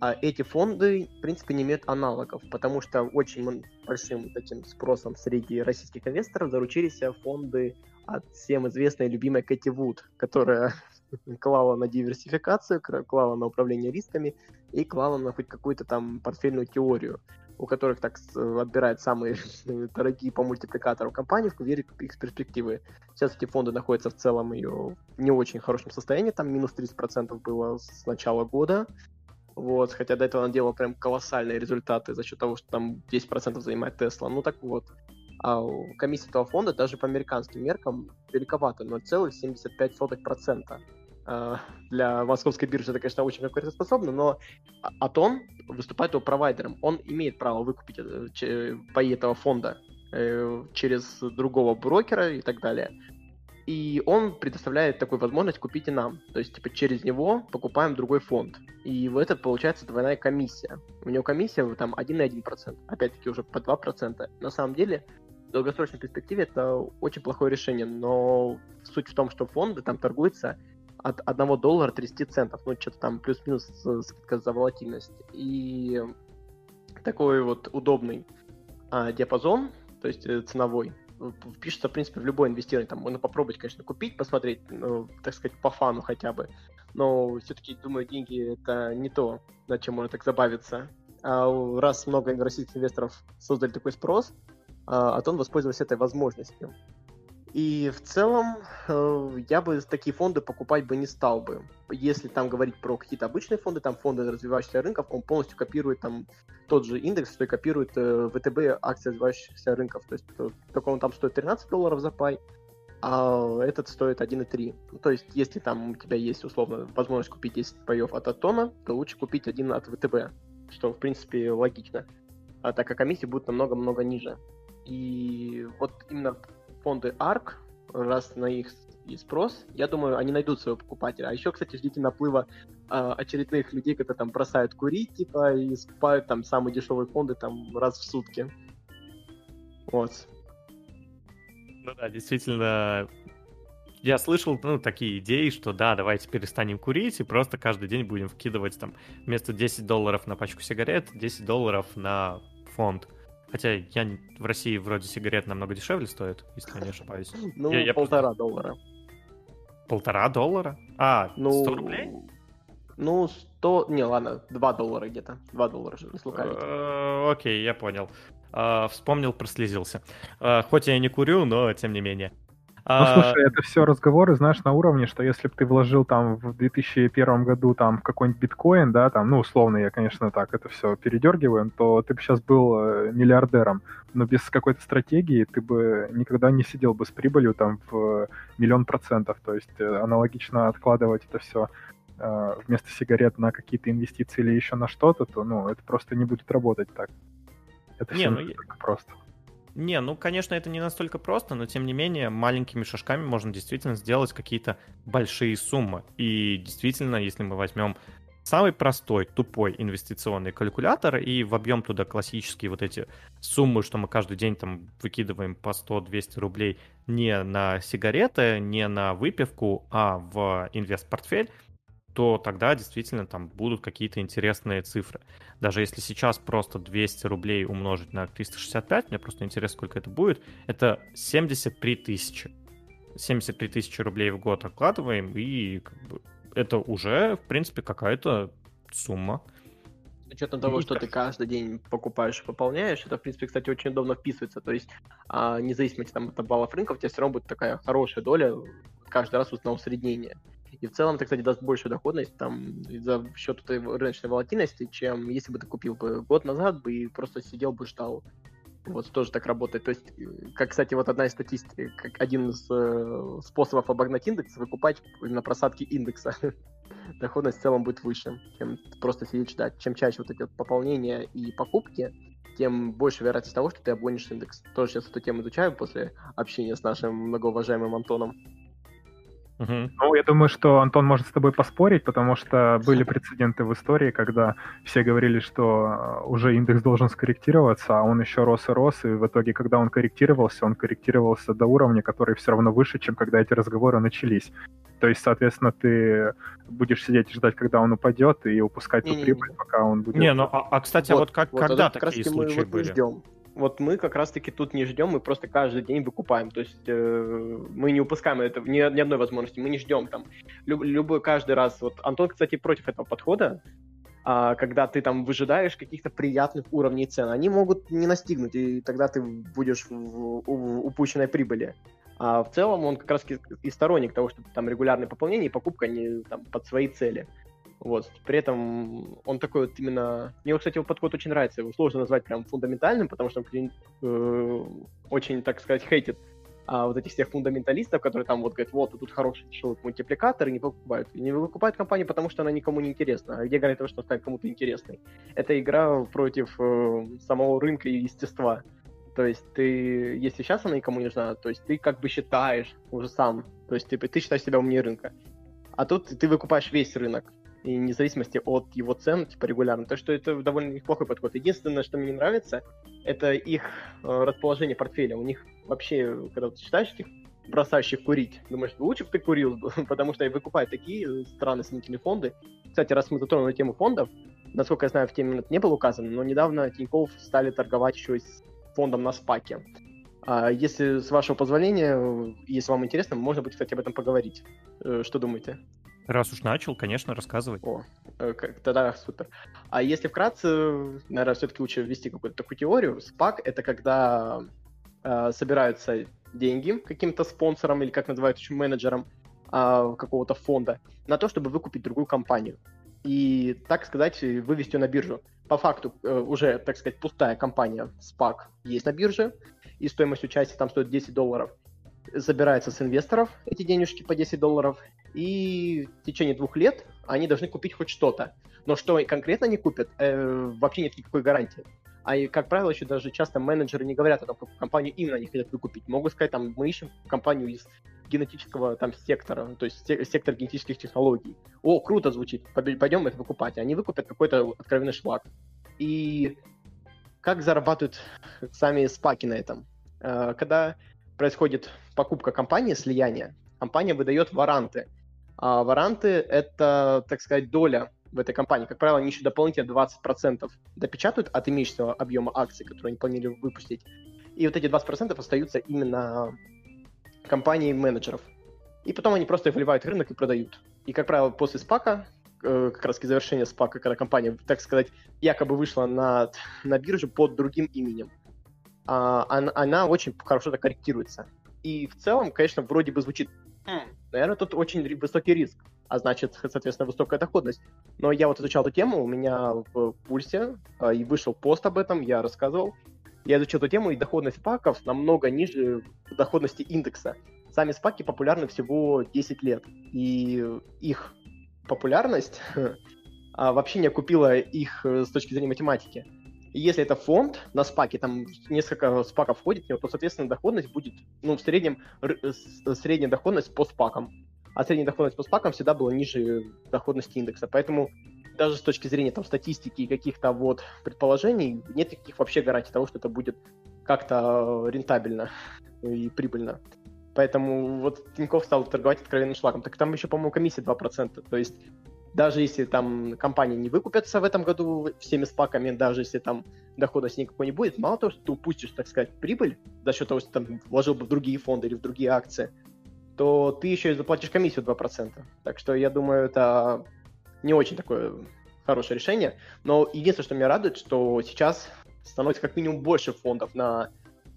А эти фонды, в принципе, не имеют аналогов, потому что очень большим таким спросом среди российских инвесторов заручились фонды от всем известной и любимой Кэти Вуд, которая клала на диверсификацию, клала на управление рисками и клала на хоть какую-то там портфельную теорию у которых так отбирают самые дорогие по мультипликатору компании, в вере их перспективы. Сейчас эти фонды находятся в целом ее не очень хорошем состоянии, там минус 30% было с начала года, вот, хотя до этого она делала прям колоссальные результаты за счет того, что там 10% занимает Тесла. Ну так вот, а комиссия этого фонда даже по американским меркам великовата, 0,75%. Э, для московской биржи это, конечно, очень конкурентоспособно, но а, Атон выступает его провайдером. Он имеет право выкупить паи этого фонда э, через другого брокера и так далее. И он предоставляет такую возможность купить и нам. То есть, типа, через него покупаем другой фонд. И в этот получается двойная комиссия. У него комиссия там 1,1%. Опять-таки уже по 2%. На самом деле, в долгосрочной перспективе это очень плохое решение. Но суть в том, что фонды там торгуются от 1 доллара 30 центов. Ну, что-то там плюс-минус скидка за волатильность. И такой вот удобный а, диапазон, то есть э, ценовой, пишется, в принципе, в любое инвестирование. Там можно попробовать, конечно, купить, посмотреть, ну, так сказать, по фану хотя бы. Но все-таки, думаю, деньги это не то, над чем можно так забавиться. А раз много российских инвесторов создали такой спрос, а, а он воспользовался этой возможностью. И в целом э, я бы такие фонды покупать бы не стал бы. Если там говорить про какие-то обычные фонды, там фонды развивающихся рынков, он полностью копирует там тот же индекс, что и копирует э, ВТБ акции развивающихся рынков. То есть только он там стоит 13 долларов за пай, а этот стоит 1,3. Ну, то есть если там у тебя есть условно возможность купить 10 паев от Атона, то лучше купить один от ВТБ, что в принципе логично. А так как комиссии будут намного-много ниже. И вот именно фонды ARK, раз на их и спрос, я думаю, они найдут своего покупателя. А еще, кстати, ждите наплыва э, очередных людей, которые там бросают курить, типа, и скупают там самые дешевые фонды там раз в сутки. Вот.
Ну да, действительно, я слышал, ну, такие идеи, что да, давайте перестанем курить и просто каждый день будем вкидывать там вместо 10 долларов на пачку сигарет, 10 долларов на фонд. Хотя я в России вроде сигарет намного дешевле стоит, если я не ошибаюсь.
Ну,
я, я
полтора просто... доллара.
Полтора доллара? А, ну, 100 рублей?
Ну, 100... Не, ладно, 2 доллара где-то. 2 доллара, не слукавить.
Э, окей, я понял. А, вспомнил, прослезился. А, хоть я и не курю, но тем не менее.
Ну, а, слушай, это все разговоры, знаешь, на уровне, что если бы ты вложил там в 2001 году там в какой-нибудь биткоин, да, там, ну, условно, я, конечно, так это все передергиваю, то ты бы сейчас был э, миллиардером. Но без какой-то стратегии ты бы никогда не сидел бы с прибылью там в миллион процентов. То есть э, аналогично откладывать это все э, вместо сигарет на какие-то инвестиции или еще на что-то, то, ну, это просто не будет работать так. Это не, все ну, так просто.
Не, ну, конечно, это не настолько просто, но тем не менее маленькими шажками можно действительно сделать какие-то большие суммы. И действительно, если мы возьмем самый простой, тупой инвестиционный калькулятор и вобьем туда классические вот эти суммы, что мы каждый день там выкидываем по 100-200 рублей не на сигареты, не на выпивку, а в инвест-портфель, то тогда действительно там будут какие-то интересные цифры. Даже если сейчас просто 200 рублей умножить на 365, мне просто интересно, сколько это будет, это 73 тысячи. 73 тысячи рублей в год откладываем, и как бы, это уже, в принципе, какая-то сумма.
С учетом того, что ты каждый день покупаешь и пополняешь, это, в принципе, кстати, очень удобно вписывается. То есть, а, независимо там, от баллов рынка, у тебя все равно будет такая хорошая доля каждый раз на усреднение. И в целом это, кстати, даст большую доходность там за счет этой рыночной волатильности, чем если бы ты купил бы год назад бы и просто сидел бы ждал. Вот тоже так работает. То есть, как, кстати, вот одна из статистик, как один из э, способов обогнать индекс, выкупать на просадке индекса. Доходность в целом будет выше, чем просто сидеть ждать. Чем чаще вот эти вот пополнения и покупки, тем больше вероятность того, что ты обгонишь индекс. Тоже сейчас эту тему изучаю после общения с нашим многоуважаемым Антоном.
Угу. Ну, я думаю, что Антон может с тобой поспорить, потому что были прецеденты в истории, когда все говорили, что э, уже индекс должен скорректироваться, а он еще рос и рос, и в итоге, когда он корректировался, он корректировался до уровня, который все равно выше, чем когда эти разговоры начались. То есть, соответственно, ты будешь сидеть и ждать, когда он упадет, и упускать ту прибыль, пока он будет...
Не, ну, а, а кстати, вот, вот как, вот когда такие случаи мы, были?
ждем вот мы как раз-таки тут не ждем, мы просто каждый день выкупаем. То есть э, мы не упускаем это ни, ни одной возможности, мы не ждем там. Люб, любой каждый раз. Вот Антон, кстати, против этого подхода, а, когда ты там выжидаешь каких-то приятных уровней цен. Они могут не настигнуть, и тогда ты будешь в, в, в упущенной прибыли. А в целом он как раз и сторонник того, чтобы там регулярное пополнение и покупка не там, под свои цели. Вот. При этом он такой вот именно... Мне, кстати, его подход очень нравится. Его сложно назвать прям фундаментальным, потому что он э, очень, так сказать, хейтит а, вот этих всех фундаменталистов, которые там вот говорят, вот, тут хороший дешевый мультипликатор, и не покупают. И не выкупают компанию, потому что она никому не интересна. А где говорят, что она станет кому-то интересной? Это игра против э, самого рынка и естества. То есть ты, если сейчас она никому не нужна, то есть ты как бы считаешь уже сам, то есть ты, ты считаешь себя умнее рынка. А тут ты выкупаешь весь рынок, и вне зависимости от его цен, типа регулярно. То, что это довольно неплохой подход. Единственное, что мне не нравится, это их э, расположение портфеля. У них вообще, когда ты читаешь их бросающих курить. Думаешь, лучше бы ты курил, потому что выкупают такие странные сомнительные фонды. Кстати, раз мы затронули тему фондов, насколько я знаю, в теме это не было указано, но недавно Тинькофф стали торговать еще с фондом на спаке. А если, с вашего позволения, если вам интересно, можно будет, кстати, об этом поговорить. Э, что думаете?
Раз уж начал, конечно, рассказывай.
О, э, тогда супер. А если вкратце, наверное, все-таки лучше ввести какую-то такую теорию. SPAC — это когда э, собираются деньги каким-то спонсором или, как называют еще, менеджером э, какого-то фонда на то, чтобы выкупить другую компанию. И, так сказать, вывести ее на биржу. По факту э, уже, так сказать, пустая компания SPAC есть на бирже, и стоимость участия там стоит 10 долларов. Забирается с инвесторов эти денежки по 10 долларов, и в течение двух лет они должны купить хоть что-то. Но что конкретно они купят, э, вообще нет никакой гарантии. А, и, как правило, еще даже часто менеджеры не говорят о том, какую компанию именно они хотят выкупить. Могут сказать, там, мы ищем компанию из генетического там сектора, то есть сектор генетических технологий. О, круто звучит, пойдем это выкупать. Они выкупят какой-то откровенный шлак. И как зарабатывают сами спаки на этом? Э, когда происходит покупка компании, слияние, компания выдает варанты. А варанты — это, так сказать, доля в этой компании. Как правило, они еще дополнительно 20% допечатают от имеющегося объема акций, которые они планировали выпустить. И вот эти 20% остаются именно компании менеджеров. И потом они просто их вливают в рынок и продают. И, как правило, после спака, э, как раз завершения спака, когда компания, так сказать, якобы вышла на, на биржу под другим именем, она, она очень хорошо так корректируется. И в целом, конечно, вроде бы звучит, хм, наверное, тут очень высокий риск а значит, соответственно, высокая доходность. Но я вот изучал эту тему, у меня в пульсе, а, и вышел пост об этом, я рассказывал. Я изучил эту тему, и доходность паков намного ниже доходности индекса. Сами спаки популярны всего 10 лет, и их популярность а, вообще не окупила их э, с точки зрения математики. Если это фонд на спаке, там несколько спаков входит в него, то, соответственно, доходность будет, ну, в среднем, средняя доходность по спакам а средняя доходность по спакам всегда была ниже доходности индекса. Поэтому даже с точки зрения там, статистики и каких-то вот предположений нет никаких вообще гарантий того, что это будет как-то рентабельно и прибыльно. Поэтому вот Тинькофф стал торговать откровенным шлагом. Так там еще, по-моему, комиссия 2%. То есть даже если там компании не выкупятся в этом году всеми спаками, даже если там доходности никакой не будет, мало того, что ты упустишь, так сказать, прибыль за счет того, что там вложил бы в другие фонды или в другие акции, то ты еще и заплатишь комиссию 2%. Так что я думаю, это не очень такое хорошее решение. Но единственное, что меня радует, что сейчас становится как минимум больше фондов на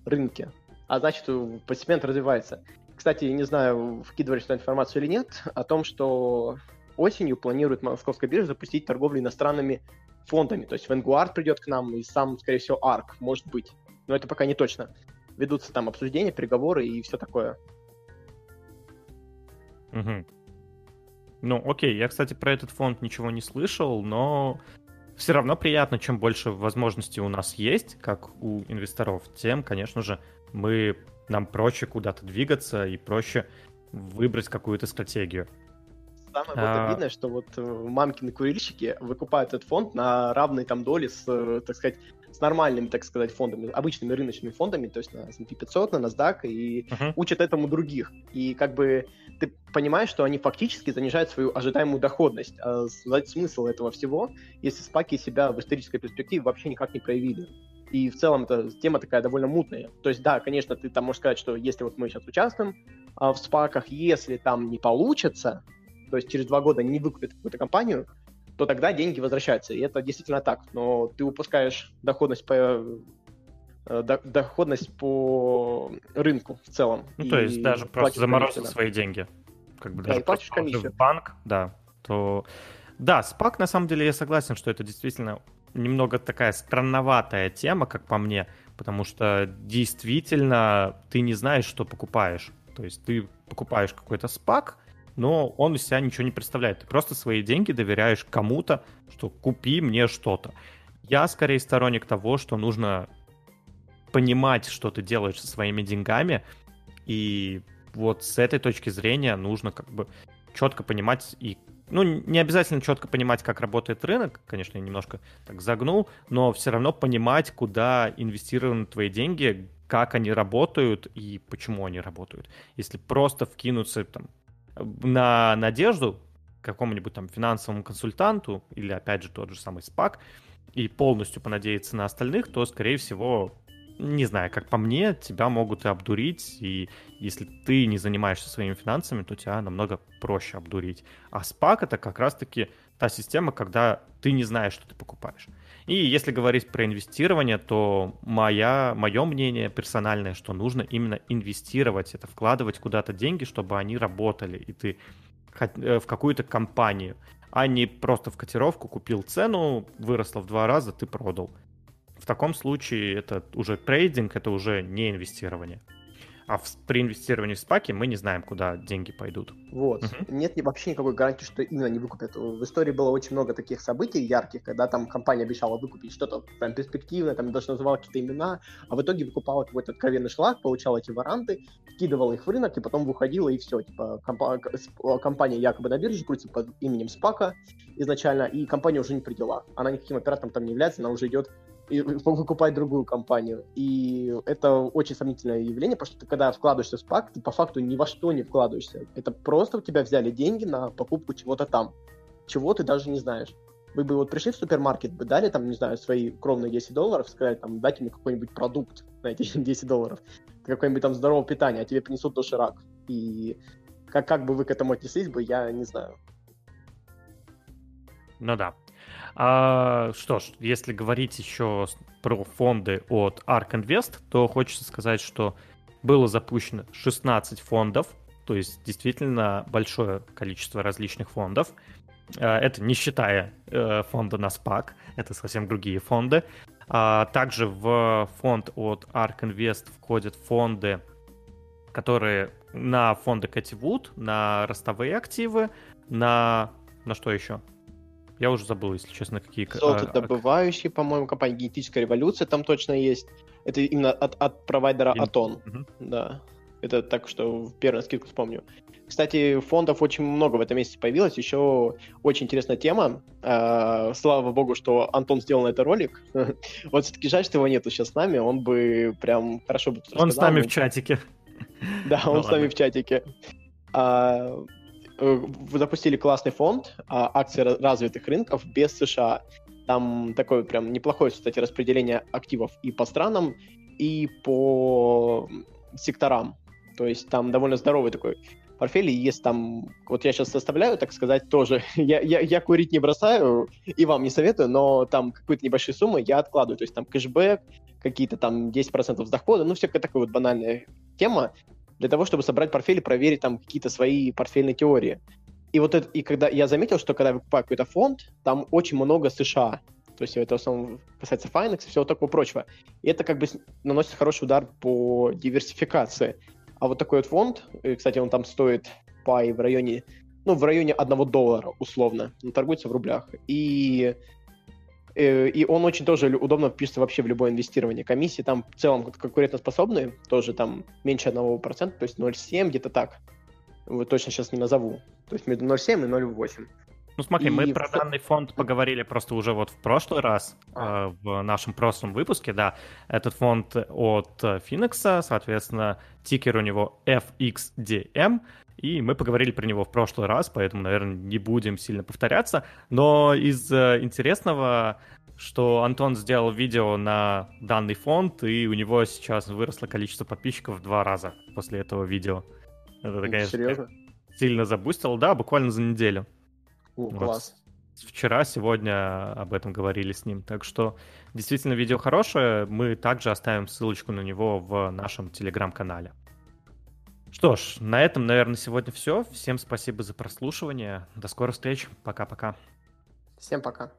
рынке, а значит, постепенно развивается. Кстати, не знаю, вкидывали сюда информацию или нет, о том, что осенью планирует Московская биржа запустить торговлю иностранными фондами. То есть Vanguard придет к нам и сам, скорее всего, ARK, может быть. Но это пока не точно. Ведутся там обсуждения, переговоры и все такое.
Угу. Ну, окей, я, кстати, про этот фонд ничего не слышал, но все равно приятно, чем больше возможностей у нас есть, как у инвесторов, тем, конечно же, мы нам проще куда-то двигаться и проще выбрать какую-то стратегию.
Самое вот а... обидное, что вот э, мамкины курильщики выкупают этот фонд на равной там доли с, э, так сказать, с нормальными, так сказать, фондами, обычными рыночными фондами, то есть на S&P 500, на NASDAQ, и uh-huh. учат этому других. И как бы ты понимаешь, что они фактически занижают свою ожидаемую доходность. А смысл этого всего, если спаки себя в исторической перспективе вообще никак не проявили. И в целом эта тема такая довольно мутная. То есть, да, конечно, ты там можешь сказать, что если вот мы сейчас участвуем а, в спаках, если там не получится, то есть через два года не выкупят какую-то компанию, то тогда деньги возвращаются. И это действительно так. Но ты упускаешь доходность по э, доходность по рынку в целом.
Ну, то есть даже просто заморозить да. свои деньги. Как бы да, даже и платишь комиссию. в банк, да, то... Да, спак, на самом деле, я согласен, что это действительно немного такая странноватая тема, как по мне, потому что действительно ты не знаешь, что покупаешь. То есть ты покупаешь какой-то спак, но он из себя ничего не представляет. Ты просто свои деньги доверяешь кому-то, что купи мне что-то. Я скорее сторонник того, что нужно понимать, что ты делаешь со своими деньгами, и вот с этой точки зрения нужно как бы четко понимать и ну, не обязательно четко понимать, как работает рынок, конечно, я немножко так загнул, но все равно понимать, куда инвестированы твои деньги, как они работают и почему они работают. Если просто вкинуться там, на надежду какому-нибудь там финансовому консультанту или, опять же, тот же самый SPAC, и полностью понадеяться на остальных, то, скорее всего, не знаю, как по мне, тебя могут и обдурить, и если ты не занимаешься своими финансами, то тебя намного проще обдурить. А SPAC это как раз-таки та система, когда ты не знаешь, что ты покупаешь. И если говорить про инвестирование, то моя, мое мнение персональное, что нужно именно инвестировать, это вкладывать куда-то деньги, чтобы они работали, и ты э, в какую-то компанию, а не просто в котировку купил цену, выросла в два раза, ты продал. В таком случае это уже трейдинг, это уже не инвестирование. А в, при инвестировании в спаки мы не знаем, куда деньги пойдут.
Вот. Угу. Нет вообще никакой гарантии, что именно не выкупят. В истории было очень много таких событий ярких, когда там компания обещала выкупить что-то прям перспективное, там даже называла какие-то имена, а в итоге выкупала какой-то откровенный шлак, получала эти варанты, вкидывала их в рынок и потом выходила и все. Типа компа- компания якобы на бирже крутится под именем Спака изначально, и компания уже не при делах. Она никаким оператором там не является, она уже идет и выкупать другую компанию. И это очень сомнительное явление, потому что ты, когда вкладываешься в SPAC, ты по факту ни во что не вкладываешься. Это просто у тебя взяли деньги на покупку чего-то там, чего ты даже не знаешь. Вы бы вот пришли в супермаркет, бы дали там, не знаю, свои кровные 10 долларов, сказали там, дайте мне какой-нибудь продукт на эти 10 долларов, какое-нибудь там здоровое питание, а тебе принесут доширак. И как, как бы вы к этому отнеслись бы, я не знаю.
Ну да. А, что ж, если говорить еще про фонды от ARK Invest, то хочется сказать, что было запущено 16 фондов, то есть действительно большое количество различных фондов. А, это не считая э, фонда на SPAC, это совсем другие фонды. А, также в фонд от ARK Invest входят фонды, которые на фонды Кэти Вуд, на ростовые активы, на... На что еще? Я уже забыл, если честно, какие...
Золотодобывающие, по-моему, компания Генетическая революция там точно есть. Это именно от, от провайдера Ген... Атон. Угу. Да. Это так, что в первую скидку вспомню. Кстати, фондов очень много в этом месяце появилось. Еще очень интересная тема. Э, слава богу, что Антон сделал на это ролик. вот все-таки жаль, что его нету сейчас с нами. Он бы прям хорошо бы
Он с нами в чатике.
Да, он с нами в чатике. Э, запустили классный фонд а, акций развитых рынков без США. Там такое прям неплохое, кстати, распределение активов и по странам, и по секторам. То есть там довольно здоровый такой портфель, и есть там, вот я сейчас составляю, так сказать, тоже, я, я, я курить не бросаю, и вам не советую, но там какую-то небольшую сумму я откладываю, то есть там кэшбэк, какие-то там 10% с дохода, ну, всякая такая вот банальная тема, для того, чтобы собрать портфель и проверить там какие-то свои портфельные теории. И вот это, и когда я заметил, что когда я покупаю какой-то фонд, там очень много США. То есть это в основном касается Finex и всего такого прочего. И это как бы наносит хороший удар по диверсификации. А вот такой вот фонд, э, кстати, он там стоит пай в районе, ну, в районе одного доллара, условно. Он торгуется в рублях. И и он очень тоже удобно впишется вообще в любое инвестирование. Комиссии там в целом конкурентоспособные, тоже там меньше 1%, то есть 0,7, где-то так. Вот точно сейчас не назову. То есть между 0,7 и 0,8.
Ну смотри, и мы про данный фонд поговорили просто уже вот в прошлый раз, а. э, в нашем прошлом выпуске, да. Этот фонд от Phoenix, соответственно, тикер у него FXDM, и мы поговорили про него в прошлый раз, поэтому, наверное, не будем сильно повторяться. Но из э, интересного, что Антон сделал видео на данный фонд, и у него сейчас выросло количество подписчиков в два раза после этого видео. Это, конечно, Серьезно? сильно забустило. Да, буквально за неделю.
О, вот. класс.
Вчера, сегодня об этом говорили с ним. Так что действительно видео хорошее. Мы также оставим ссылочку на него в нашем телеграм-канале. Что ж, на этом, наверное, сегодня все. Всем спасибо за прослушивание. До скорых встреч. Пока-пока.
Всем пока.